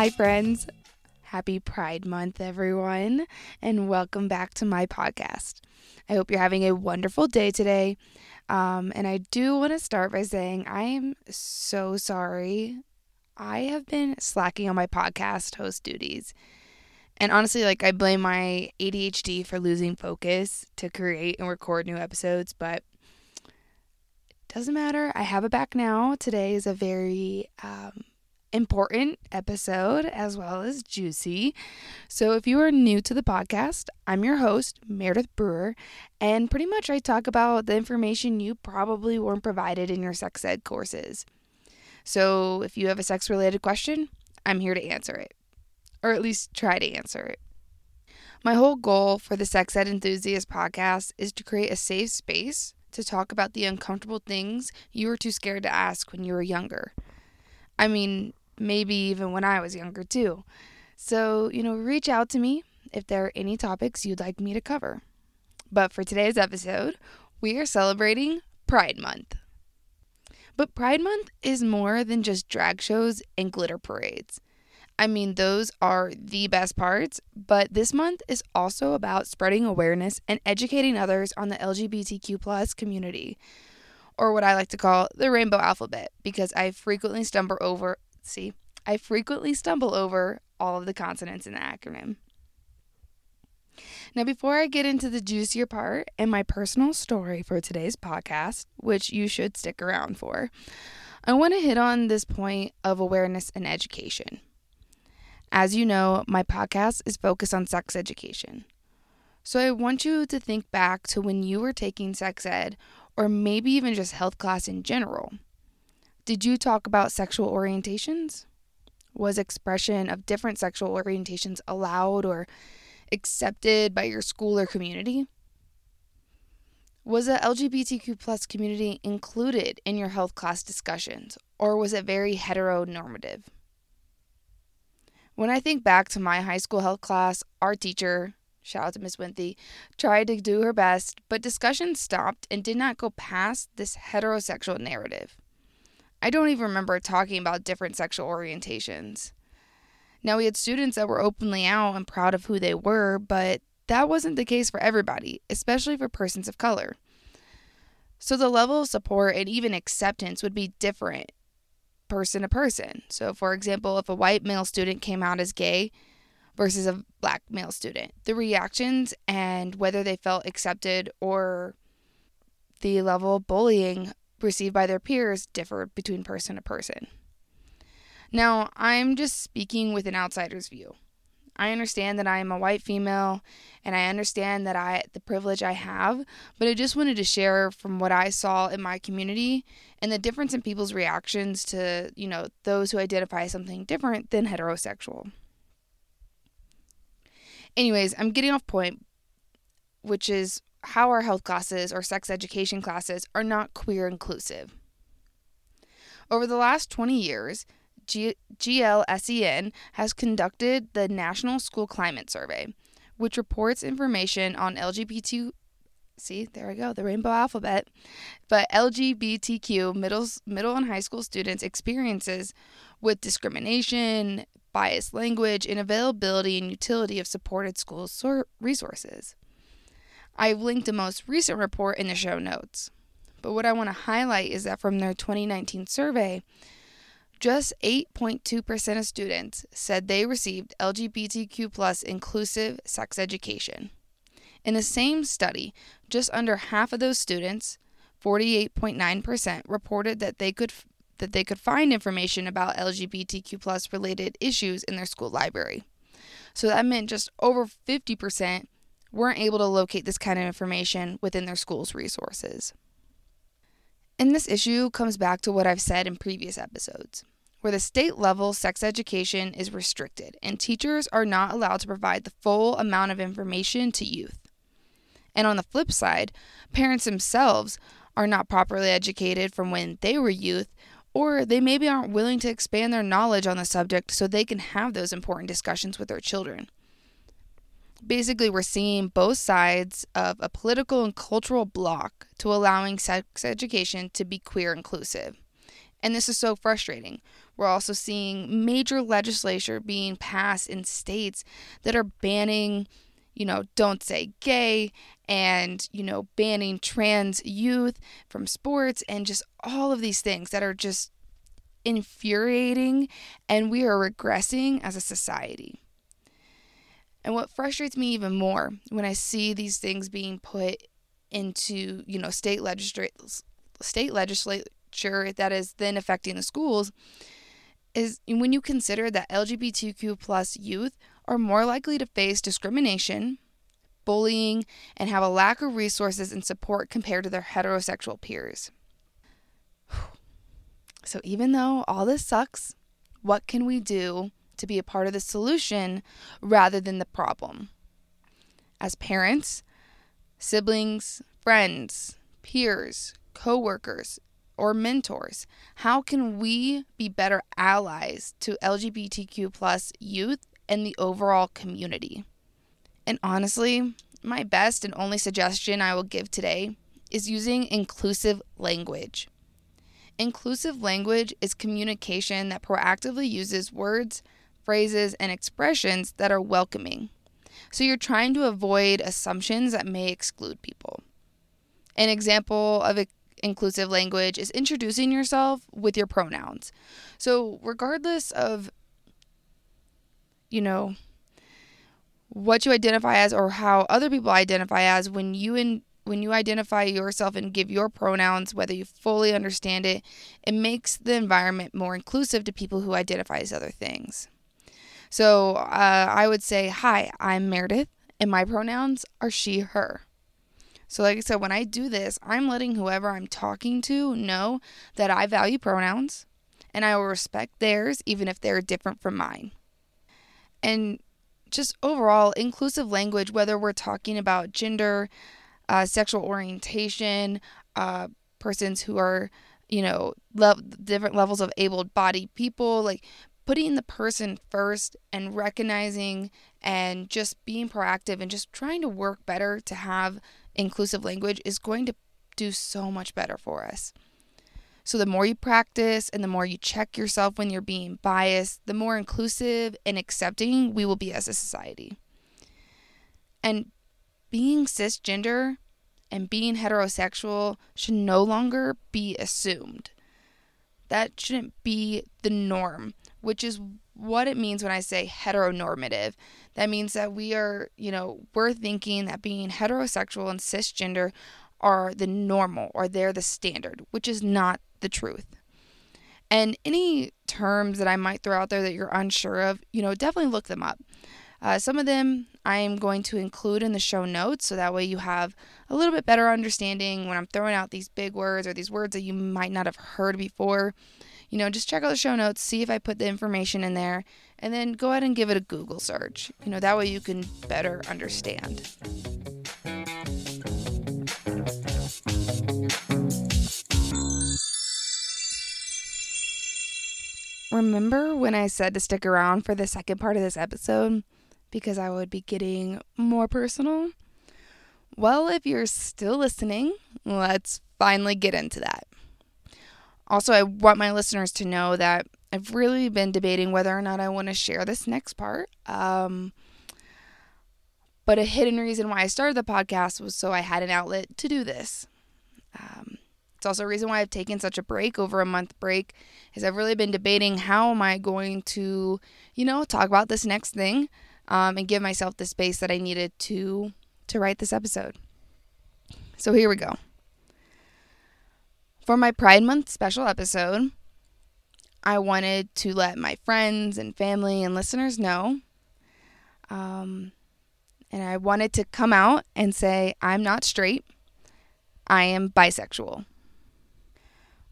Hi, friends. Happy Pride Month, everyone, and welcome back to my podcast. I hope you're having a wonderful day today. Um, and I do want to start by saying I am so sorry. I have been slacking on my podcast host duties. And honestly, like, I blame my ADHD for losing focus to create and record new episodes, but it doesn't matter. I have it back now. Today is a very um, important episode as well as juicy. So, if you are new to the podcast, I'm your host, Meredith Brewer, and pretty much I talk about the information you probably weren't provided in your sex ed courses. So, if you have a sex related question, I'm here to answer it, or at least try to answer it. My whole goal for the Sex Ed Enthusiast podcast is to create a safe space to talk about the uncomfortable things you were too scared to ask when you were younger. I mean, maybe even when I was younger too. So, you know, reach out to me if there are any topics you'd like me to cover. But for today's episode, we are celebrating Pride Month. But Pride Month is more than just drag shows and glitter parades. I mean, those are the best parts, but this month is also about spreading awareness and educating others on the LGBTQ plus community, or what I like to call the rainbow alphabet, because I frequently stumble over see, I frequently stumble over all of the consonants in the acronym. Now, before I get into the juicier part and my personal story for today's podcast, which you should stick around for, I want to hit on this point of awareness and education. As you know, my podcast is focused on sex education. So I want you to think back to when you were taking sex ed, or maybe even just health class in general. Did you talk about sexual orientations? Was expression of different sexual orientations allowed or accepted by your school or community? Was the LGBTQ plus community included in your health class discussions, or was it very heteronormative? When I think back to my high school health class, our teacher, shout out to Miss Winthy, tried to do her best, but discussion stopped and did not go past this heterosexual narrative. I don't even remember talking about different sexual orientations. Now, we had students that were openly out and proud of who they were, but that wasn't the case for everybody, especially for persons of color. So, the level of support and even acceptance would be different person to person. So, for example, if a white male student came out as gay versus a black male student, the reactions and whether they felt accepted or the level of bullying received by their peers differ between person to person. Now, I'm just speaking with an outsider's view. I understand that I am a white female and I understand that I the privilege I have, but I just wanted to share from what I saw in my community and the difference in people's reactions to, you know, those who identify something different than heterosexual. Anyways, I'm getting off point, which is how our health classes or sex education classes are not queer inclusive. Over the last 20 years, G- GLSEN has conducted the National School Climate Survey, which reports information on LGBT see there we go the rainbow alphabet but lgbtq middle middle and high school students experiences with discrimination biased language and availability and utility of supported school resources I've linked the most recent report in the show notes. But what I want to highlight is that from their 2019 survey, just 8.2% of students said they received LGBTQ plus inclusive sex education. In the same study, just under half of those students, 48.9%, reported that they could that they could find information about LGBTQ plus related issues in their school library. So that meant just over 50% weren't able to locate this kind of information within their school's resources. And this issue comes back to what I've said in previous episodes, where the state level sex education is restricted and teachers are not allowed to provide the full amount of information to youth. And on the flip side, parents themselves are not properly educated from when they were youth, or they maybe aren't willing to expand their knowledge on the subject so they can have those important discussions with their children basically we're seeing both sides of a political and cultural block to allowing sex education to be queer inclusive. And this is so frustrating. We're also seeing major legislature being passed in states that are banning, you know, don't say gay and, you know, banning trans youth from sports and just all of these things that are just infuriating and we are regressing as a society. And what frustrates me even more when I see these things being put into, you know, state legislature state legislature that is then affecting the schools is when you consider that LGBTQ plus youth are more likely to face discrimination, bullying, and have a lack of resources and support compared to their heterosexual peers. So even though all this sucks, what can we do to be a part of the solution rather than the problem? As parents, siblings, friends, peers, coworkers, or mentors, how can we be better allies to LGBTQ youth and the overall community? And honestly, my best and only suggestion I will give today is using inclusive language. Inclusive language is communication that proactively uses words, phrases, and expressions that are welcoming. So you're trying to avoid assumptions that may exclude people. An example of inclusive language is introducing yourself with your pronouns. So, regardless of, you know, what you identify as or how other people identify as, when you in, when you identify yourself and give your pronouns, whether you fully understand it, it makes the environment more inclusive to people who identify as other things. So uh, I would say, Hi, I'm Meredith, and my pronouns are she, her. So, like I said, when I do this, I'm letting whoever I'm talking to know that I value pronouns and I will respect theirs, even if they're different from mine. And just overall, inclusive language, whether we're talking about gender, uh, sexual orientation, uh, persons who are, you know, le- different levels of able bodied people, like putting the person first and recognizing and just being proactive and just trying to work better to have inclusive language is going to do so much better for us. So, the more you practice and the more you check yourself when you're being biased, the more inclusive and accepting we will be as a society. And being cisgender and being heterosexual should no longer be assumed. That shouldn't be the norm, which is what it means when I say heteronormative. That means that we are, you know, we're thinking that being heterosexual and cisgender are the normal or they're the standard, which is not the truth. And any terms that I might throw out there that you're unsure of, you know, definitely look them up. Uh, some of them I am going to include in the show notes so that way you have a little bit better understanding when I'm throwing out these big words or these words that you might not have heard before. You know, just check out the show notes, see if I put the information in there, and then go ahead and give it a Google search. You know, that way you can better understand. Remember when I said to stick around for the second part of this episode? because I would be getting more personal. Well, if you're still listening, let's finally get into that. Also, I want my listeners to know that I've really been debating whether or not I want to share this next part. Um, but a hidden reason why I started the podcast was so I had an outlet to do this. Um, it's also a reason why I've taken such a break, over a month break, is I've really been debating how am I going to, you know, talk about this next thing um, and give myself the space that I needed to to write this episode. So here we go. For my Pride Month special episode, I wanted to let my friends and family and listeners know. Um, and I wanted to come out and say, I'm not straight, I am bisexual.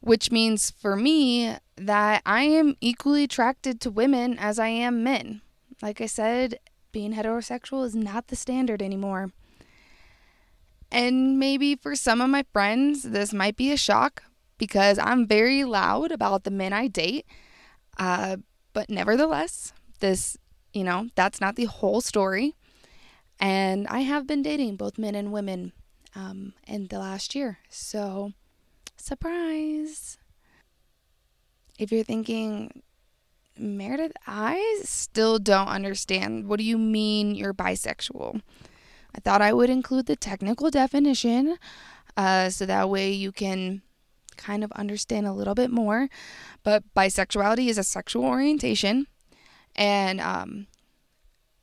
Which means for me that I am equally attracted to women as I am men. Like I said, being heterosexual is not the standard anymore. And maybe for some of my friends, this might be a shock because I'm very loud about the men I date. Uh, but nevertheless, this, you know, that's not the whole story. And I have been dating both men and women um, in the last year. So, surprise. If you're thinking, Meredith, I still don't understand. What do you mean you're bisexual? I thought I would include the technical definition uh, so that way you can kind of understand a little bit more. But bisexuality is a sexual orientation and um,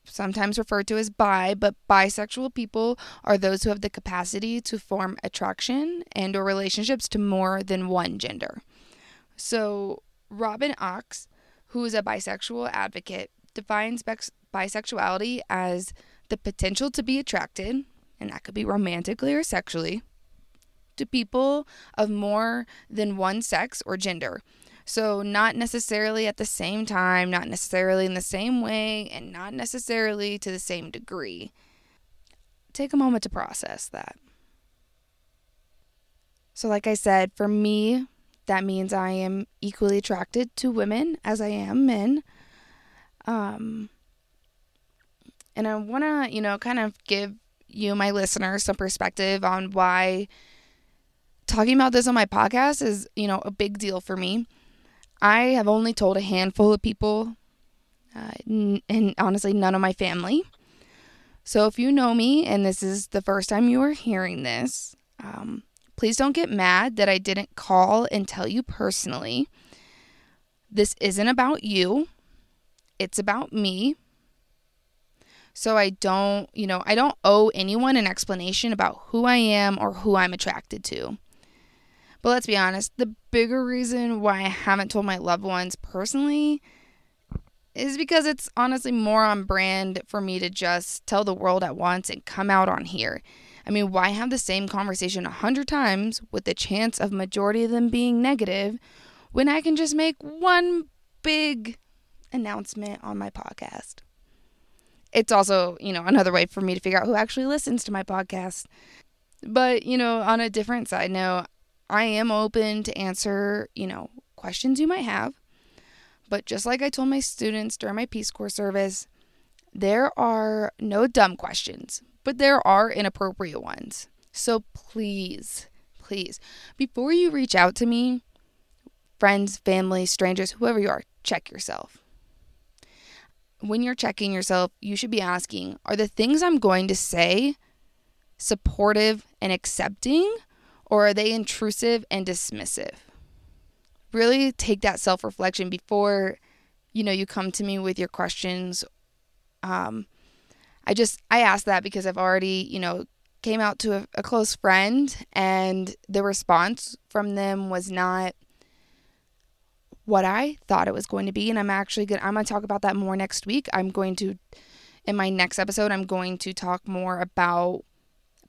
sometimes referred to as bi, but bisexual people are those who have the capacity to form attraction and or relationships to more than one gender. So, Robin Ochs, who is a bisexual advocate, defines bisexuality as the potential to be attracted, and that could be romantically or sexually, to people of more than one sex or gender. So, not necessarily at the same time, not necessarily in the same way, and not necessarily to the same degree. Take a moment to process that. So, like I said, for me, that means I am equally attracted to women as I am men. Um, and I want to, you know, kind of give you, my listeners, some perspective on why talking about this on my podcast is, you know, a big deal for me. I have only told a handful of people, uh, n- and honestly, none of my family. So if you know me and this is the first time you are hearing this, um, please don't get mad that I didn't call and tell you personally. This isn't about you, it's about me. So I don't, you know, I don't owe anyone an explanation about who I am or who I'm attracted to. But let's be honest, the bigger reason why I haven't told my loved ones personally is because it's honestly more on brand for me to just tell the world at once and come out on here. I mean, why have the same conversation a hundred times with the chance of majority of them being negative when I can just make one big announcement on my podcast? It's also, you know, another way for me to figure out who actually listens to my podcast. But, you know, on a different side note, I am open to answer, you know, questions you might have. But just like I told my students during my Peace Corps service, there are no dumb questions, but there are inappropriate ones. So please, please, before you reach out to me, friends, family, strangers, whoever you are, check yourself. When you're checking yourself, you should be asking Are the things I'm going to say supportive and accepting? or are they intrusive and dismissive? Really take that self reflection before you know you come to me with your questions. Um, I just I asked that because I've already you know came out to a, a close friend and the response from them was not what I thought it was going to be, and I'm actually going to, I'm gonna talk about that more next week. I'm going to in my next episode I'm going to talk more about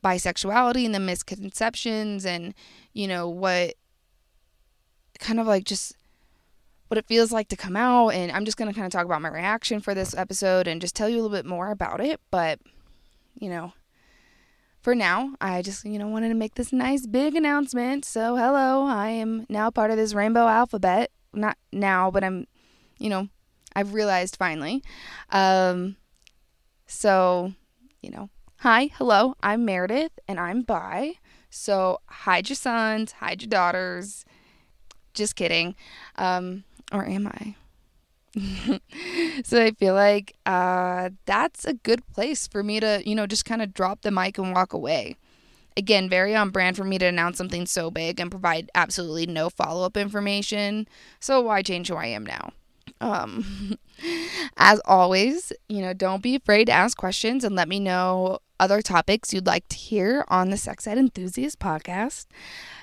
bisexuality and the misconceptions and you know what kind of like just what it feels like to come out and I'm just going to kind of talk about my reaction for this episode and just tell you a little bit more about it but you know for now I just you know wanted to make this nice big announcement so hello I am now part of this rainbow alphabet not now but I'm you know I've realized finally um so you know Hi, hello, I'm Meredith and I'm bi. So hide your sons, hide your daughters. Just kidding. Um, or am I? so I feel like uh, that's a good place for me to, you know, just kind of drop the mic and walk away. Again, very on brand for me to announce something so big and provide absolutely no follow up information. So why change who I am now? Um, as always, you know, don't be afraid to ask questions and let me know other topics you'd like to hear on the Sex Ed Enthusiast podcast.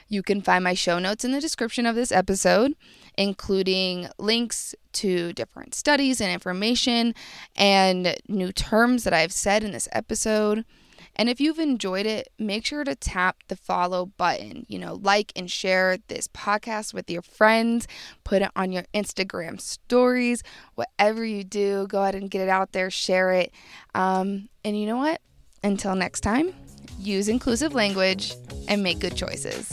You can find my show notes in the description of this episode, including links to different studies and information and new terms that I've said in this episode. And if you've enjoyed it, make sure to tap the follow button. You know, like and share this podcast with your friends, put it on your Instagram stories, whatever you do, go ahead and get it out there, share it. Um, and you know what? Until next time, use inclusive language and make good choices.